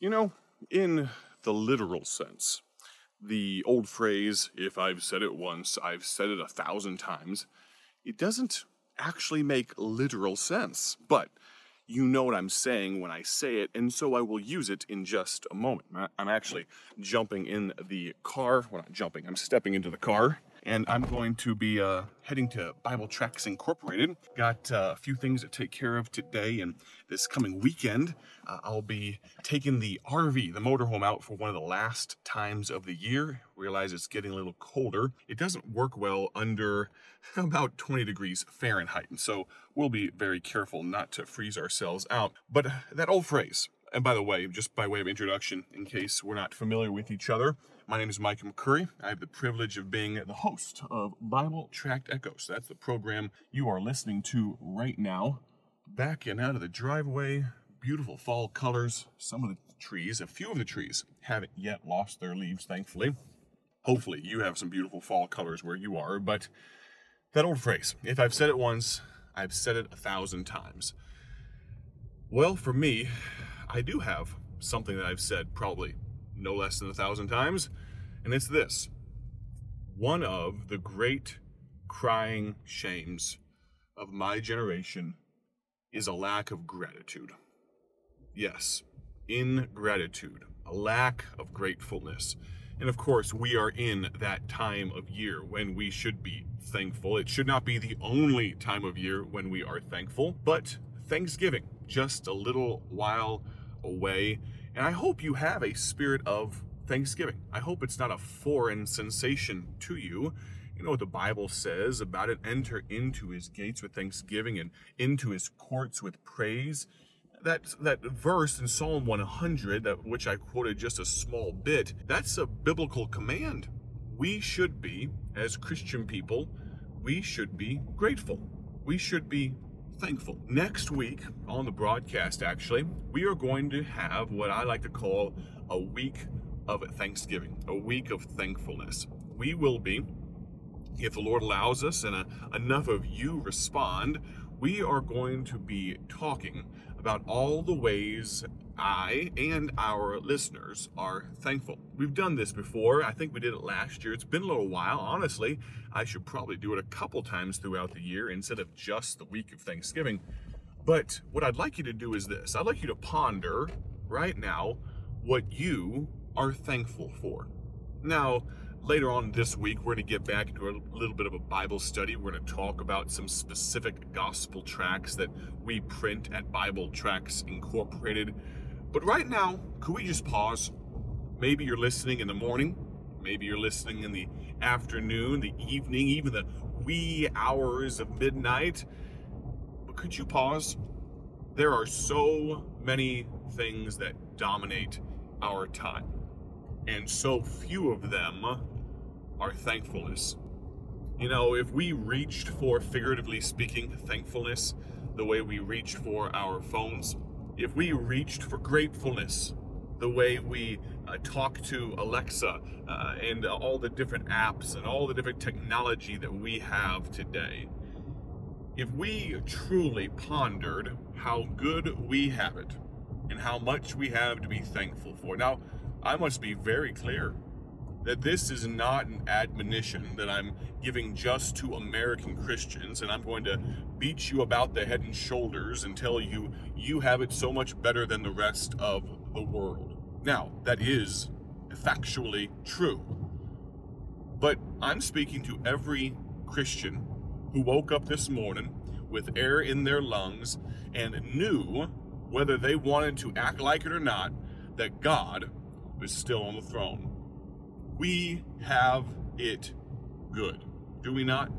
You know, in the literal sense, the old phrase, if I've said it once, I've said it a thousand times, it doesn't actually make literal sense. But you know what I'm saying when I say it, and so I will use it in just a moment. I'm actually jumping in the car. Well, not jumping, I'm stepping into the car and I'm going to be uh, heading to Bible Tracts Incorporated. Got uh, a few things to take care of today, and this coming weekend, uh, I'll be taking the RV, the motorhome, out for one of the last times of the year. Realize it's getting a little colder. It doesn't work well under about 20 degrees Fahrenheit, and so we'll be very careful not to freeze ourselves out. But uh, that old phrase, and by the way, just by way of introduction, in case we're not familiar with each other, my name is Mike McCurry. I have the privilege of being the host of Bible Tract Echoes. That's the program you are listening to right now. Back and out of the driveway, beautiful fall colors. Some of the trees, a few of the trees, haven't yet lost their leaves, thankfully. Hopefully, you have some beautiful fall colors where you are, but that old phrase, if I've said it once, I've said it a thousand times. Well, for me, I do have something that I've said probably no less than a thousand times, and it's this one of the great crying shames of my generation is a lack of gratitude. Yes, ingratitude, a lack of gratefulness. And of course, we are in that time of year when we should be thankful. It should not be the only time of year when we are thankful, but Thanksgiving, just a little while away. And I hope you have a spirit of thanksgiving. I hope it's not a foreign sensation to you. You know what the Bible says about it enter into his gates with thanksgiving and into his courts with praise. That, that verse in Psalm 100, that, which I quoted just a small bit, that's a biblical command. We should be, as Christian people, we should be grateful. We should be thankful. Next week on the broadcast, actually, we are going to have what I like to call a week of Thanksgiving, a week of thankfulness. We will be, if the Lord allows us and uh, enough of you respond, we are going to be talking about all the ways I and our listeners are thankful. We've done this before. I think we did it last year. It's been a little while. Honestly, I should probably do it a couple times throughout the year instead of just the week of Thanksgiving. But what I'd like you to do is this I'd like you to ponder right now what you are thankful for. Now, later on this week, we're going to get back into a little bit of a Bible study. We're going to talk about some specific gospel tracts that we print at Bible Tracts Incorporated. But right now, could we just pause? Maybe you're listening in the morning, maybe you're listening in the afternoon, the evening, even the wee hours of midnight. But could you pause? There are so many things that dominate our time, and so few of them are thankfulness. You know, if we reached for, figuratively speaking, thankfulness the way we reach for our phones, if we reached for gratefulness the way we uh, talk to Alexa uh, and uh, all the different apps and all the different technology that we have today, if we truly pondered how good we have it and how much we have to be thankful for. Now, I must be very clear that this is not an admonition that I'm giving just to American Christians and I'm going to beat you about the head and shoulders and tell you you have it so much better than the rest of the world. Now, that is factually true. But I'm speaking to every Christian who woke up this morning with air in their lungs and knew, whether they wanted to act like it or not, that God was still on the throne. We have it good, do we not?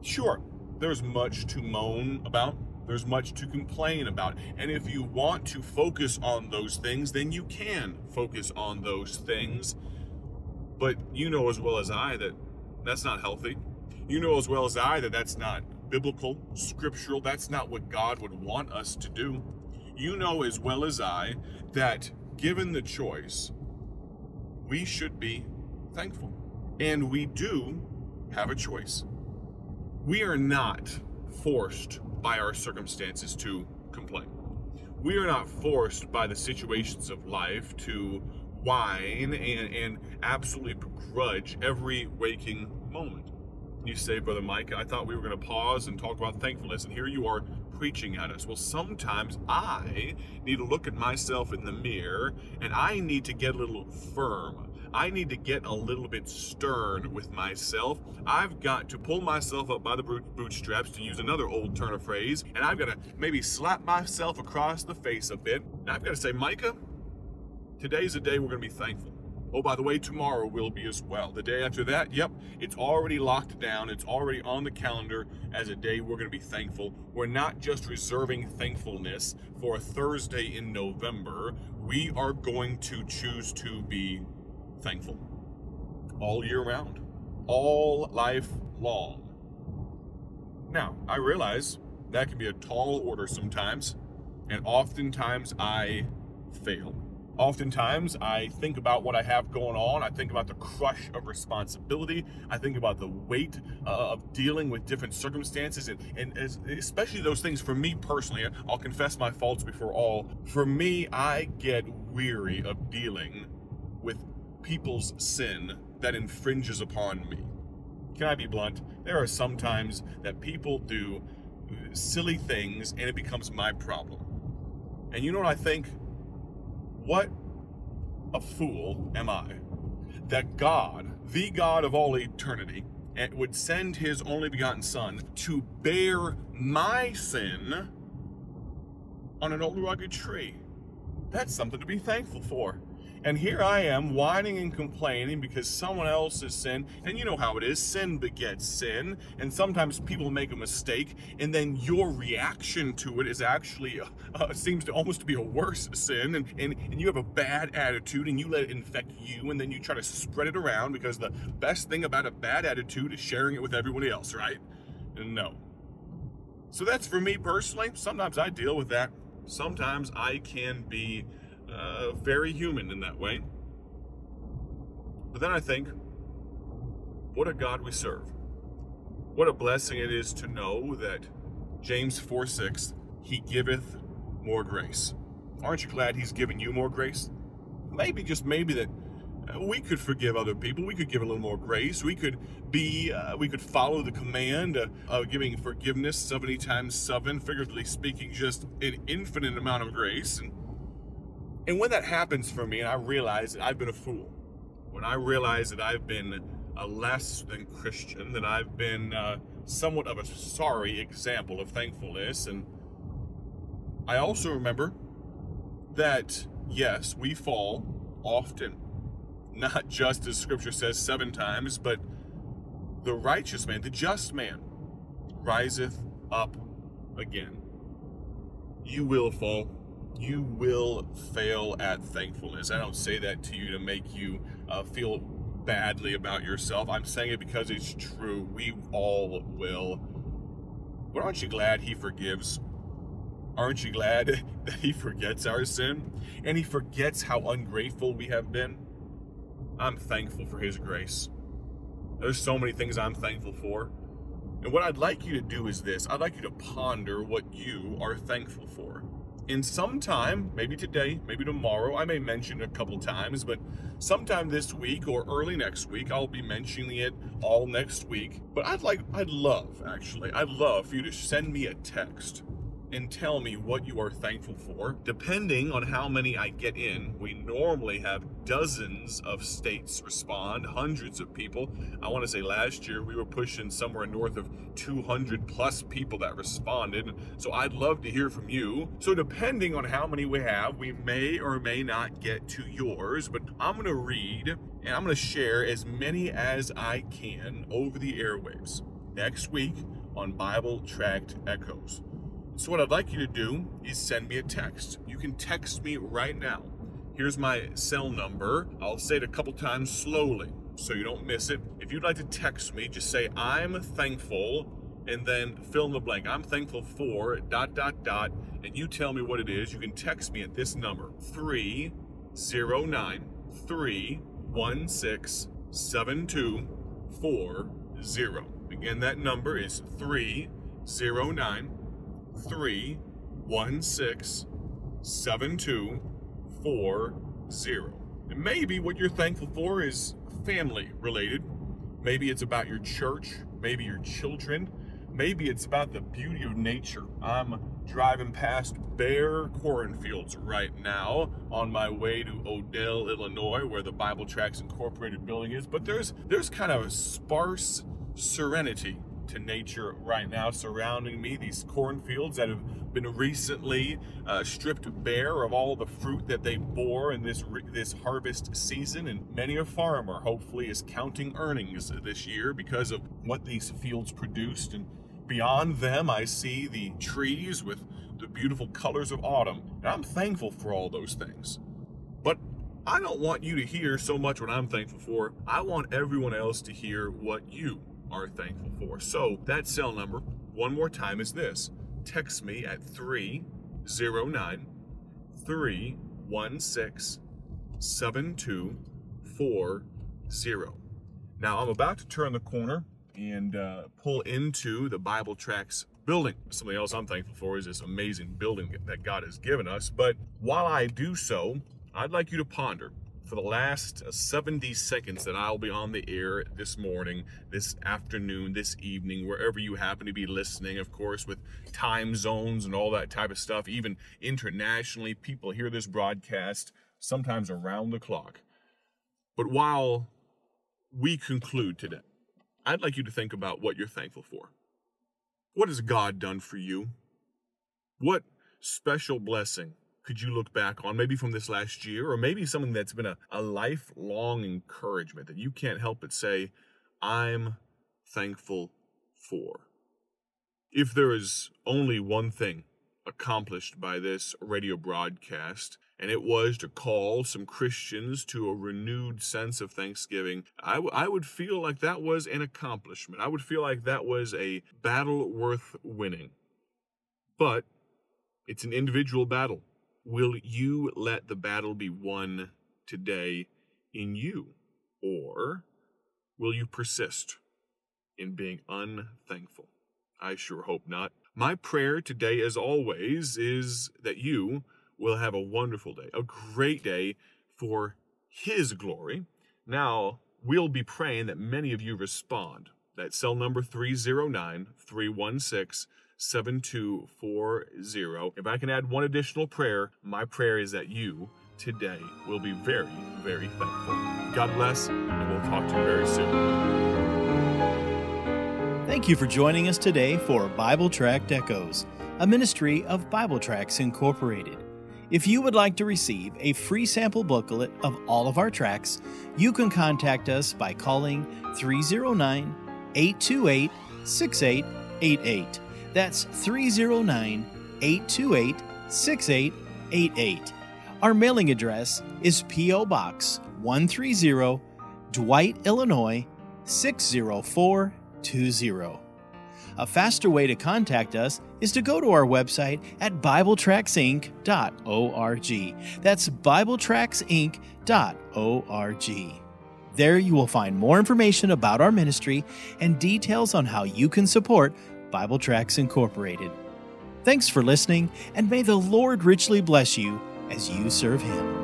Sure, there's much to moan about, there's much to complain about. And if you want to focus on those things, then you can focus on those things. But you know as well as I that that's not healthy. You know as well as I that that's not biblical, scriptural. That's not what God would want us to do. You know as well as I that given the choice, we should be thankful. And we do have a choice. We are not forced by our circumstances to complain. we are not forced by the situations of life to whine and, and absolutely begrudge every waking moment. You say, Brother Mike, I thought we were going to pause and talk about thankfulness, and here you are preaching at us. Well, sometimes I need to look at myself in the mirror and I need to get a little firm. I need to get a little bit stern with myself. I've got to pull myself up by the bootstraps, to use another old turn of phrase, and I've got to maybe slap myself across the face a bit. And I've got to say, Micah, today's a day we're going to be thankful. Oh, by the way, tomorrow will be as well. The day after that, yep, it's already locked down. It's already on the calendar as a day we're going to be thankful. We're not just reserving thankfulness for a Thursday in November. We are going to choose to be thankful all year round, all life long. Now, I realize that can be a tall order sometimes, and oftentimes I fail. Oftentimes, I think about what I have going on. I think about the crush of responsibility. I think about the weight uh, of dealing with different circumstances, and, and as, especially those things for me personally. I'll confess my faults before all. For me, I get weary of dealing with people's sin that infringes upon me. Can I be blunt? There are some times that people do silly things and it becomes my problem. And you know what I think? What a fool am I that God, the God of all eternity, eh, would send his only begotten Son to bear my sin on an old rugged tree. That's something to be thankful for. And here I am whining and complaining because someone else has sinned. And you know how it is sin begets sin. And sometimes people make a mistake, and then your reaction to it is actually, uh, uh, seems to almost be a worse sin. And, and, and you have a bad attitude and you let it infect you, and then you try to spread it around because the best thing about a bad attitude is sharing it with everybody else, right? No. So that's for me personally. Sometimes I deal with that. Sometimes I can be uh, very human in that way. But then I think, what a God we serve. What a blessing it is to know that James 4 6, He giveth more grace. Aren't you glad He's given you more grace? Maybe, just maybe, that uh, we could forgive other people. We could give a little more grace. We could be, uh, we could follow the command uh, of giving forgiveness 70 times 7, figuratively speaking, just an infinite amount of grace. And and when that happens for me, and I realize that I've been a fool, when I realize that I've been a less than Christian, that I've been uh, somewhat of a sorry example of thankfulness, and I also remember that yes, we fall often, not just as Scripture says seven times, but the righteous man, the just man, riseth up again. You will fall you will fail at thankfulness. I don't say that to you to make you uh, feel badly about yourself. I'm saying it because it's true. We all will. But aren't you glad He forgives? Aren't you glad that He forgets our sin? And He forgets how ungrateful we have been? I'm thankful for His grace. There's so many things I'm thankful for. And what I'd like you to do is this I'd like you to ponder what you are thankful for in some time, maybe today, maybe tomorrow, I may mention it a couple times, but sometime this week or early next week, I'll be mentioning it all next week. But I'd like, I'd love, actually, I'd love for you to send me a text and tell me what you are thankful for. Depending on how many I get in, we normally have dozens of states respond, hundreds of people. I want to say last year we were pushing somewhere north of 200 plus people that responded. So I'd love to hear from you. So depending on how many we have, we may or may not get to yours, but I'm going to read and I'm going to share as many as I can over the airwaves next week on Bible Tract Echoes. So, what I'd like you to do is send me a text. You can text me right now. Here's my cell number. I'll say it a couple times slowly so you don't miss it. If you'd like to text me, just say, I'm thankful, and then fill in the blank. I'm thankful for dot, dot, dot, and you tell me what it is. You can text me at this number 309 316 7240. Again, that number is 309 three one six 7240. And maybe what you're thankful for is family related. Maybe it's about your church, maybe your children, maybe it's about the beauty of nature. I'm driving past bare cornfields right now on my way to Odell, Illinois, where the Bible Tracts Incorporated building is. But there's there's kind of a sparse serenity to nature right now surrounding me. These cornfields that have been recently uh, stripped bare of all the fruit that they bore in this this harvest season, and many a farmer hopefully is counting earnings this year because of what these fields produced. And beyond them, I see the trees with the beautiful colors of autumn, and I'm thankful for all those things. But I don't want you to hear so much what I'm thankful for. I want everyone else to hear what you are thankful for. So that cell number, one more time, is this. Text me at 309 316 7240. Now I'm about to turn the corner and uh, pull into the Bible Tracts building. Something else I'm thankful for is this amazing building that God has given us. But while I do so, I'd like you to ponder for the last uh, 70 seconds that I'll be on the air this morning, this afternoon, this evening, wherever you happen to be listening, of course, with time zones and all that type of stuff. Even internationally, people hear this broadcast sometimes around the clock. But while we conclude today, I'd like you to think about what you're thankful for. What has God done for you? What special blessing could you look back on, maybe from this last year, or maybe something that's been a, a lifelong encouragement that you can't help but say, I'm thankful for? If there is only one thing accomplished by this radio broadcast, and it was to call some Christians to a renewed sense of thanksgiving, I, w- I would feel like that was an accomplishment. I would feel like that was a battle worth winning. But it's an individual battle. Will you let the battle be won today in you? Or will you persist in being unthankful? I sure hope not. My prayer today, as always, is that you will have a wonderful day, a great day for His glory. Now, we'll be praying that many of you respond. That cell number 309 316 7240. If I can add one additional prayer, my prayer is that you today will be very, very thankful. God bless, and we'll talk to you very soon. Thank you for joining us today for Bible Tract Echoes, a ministry of Bible Tracts Incorporated. If you would like to receive a free sample booklet of all of our tracks, you can contact us by calling 309 828 6888. That's 309 828 6888. Our mailing address is P.O. Box 130, Dwight, Illinois 60420. A faster way to contact us is to go to our website at BibleTracksInc.org. That's BibleTracksInc.org. There you will find more information about our ministry and details on how you can support Bible Tracts Incorporated. Thanks for listening, and may the Lord richly bless you as you serve Him.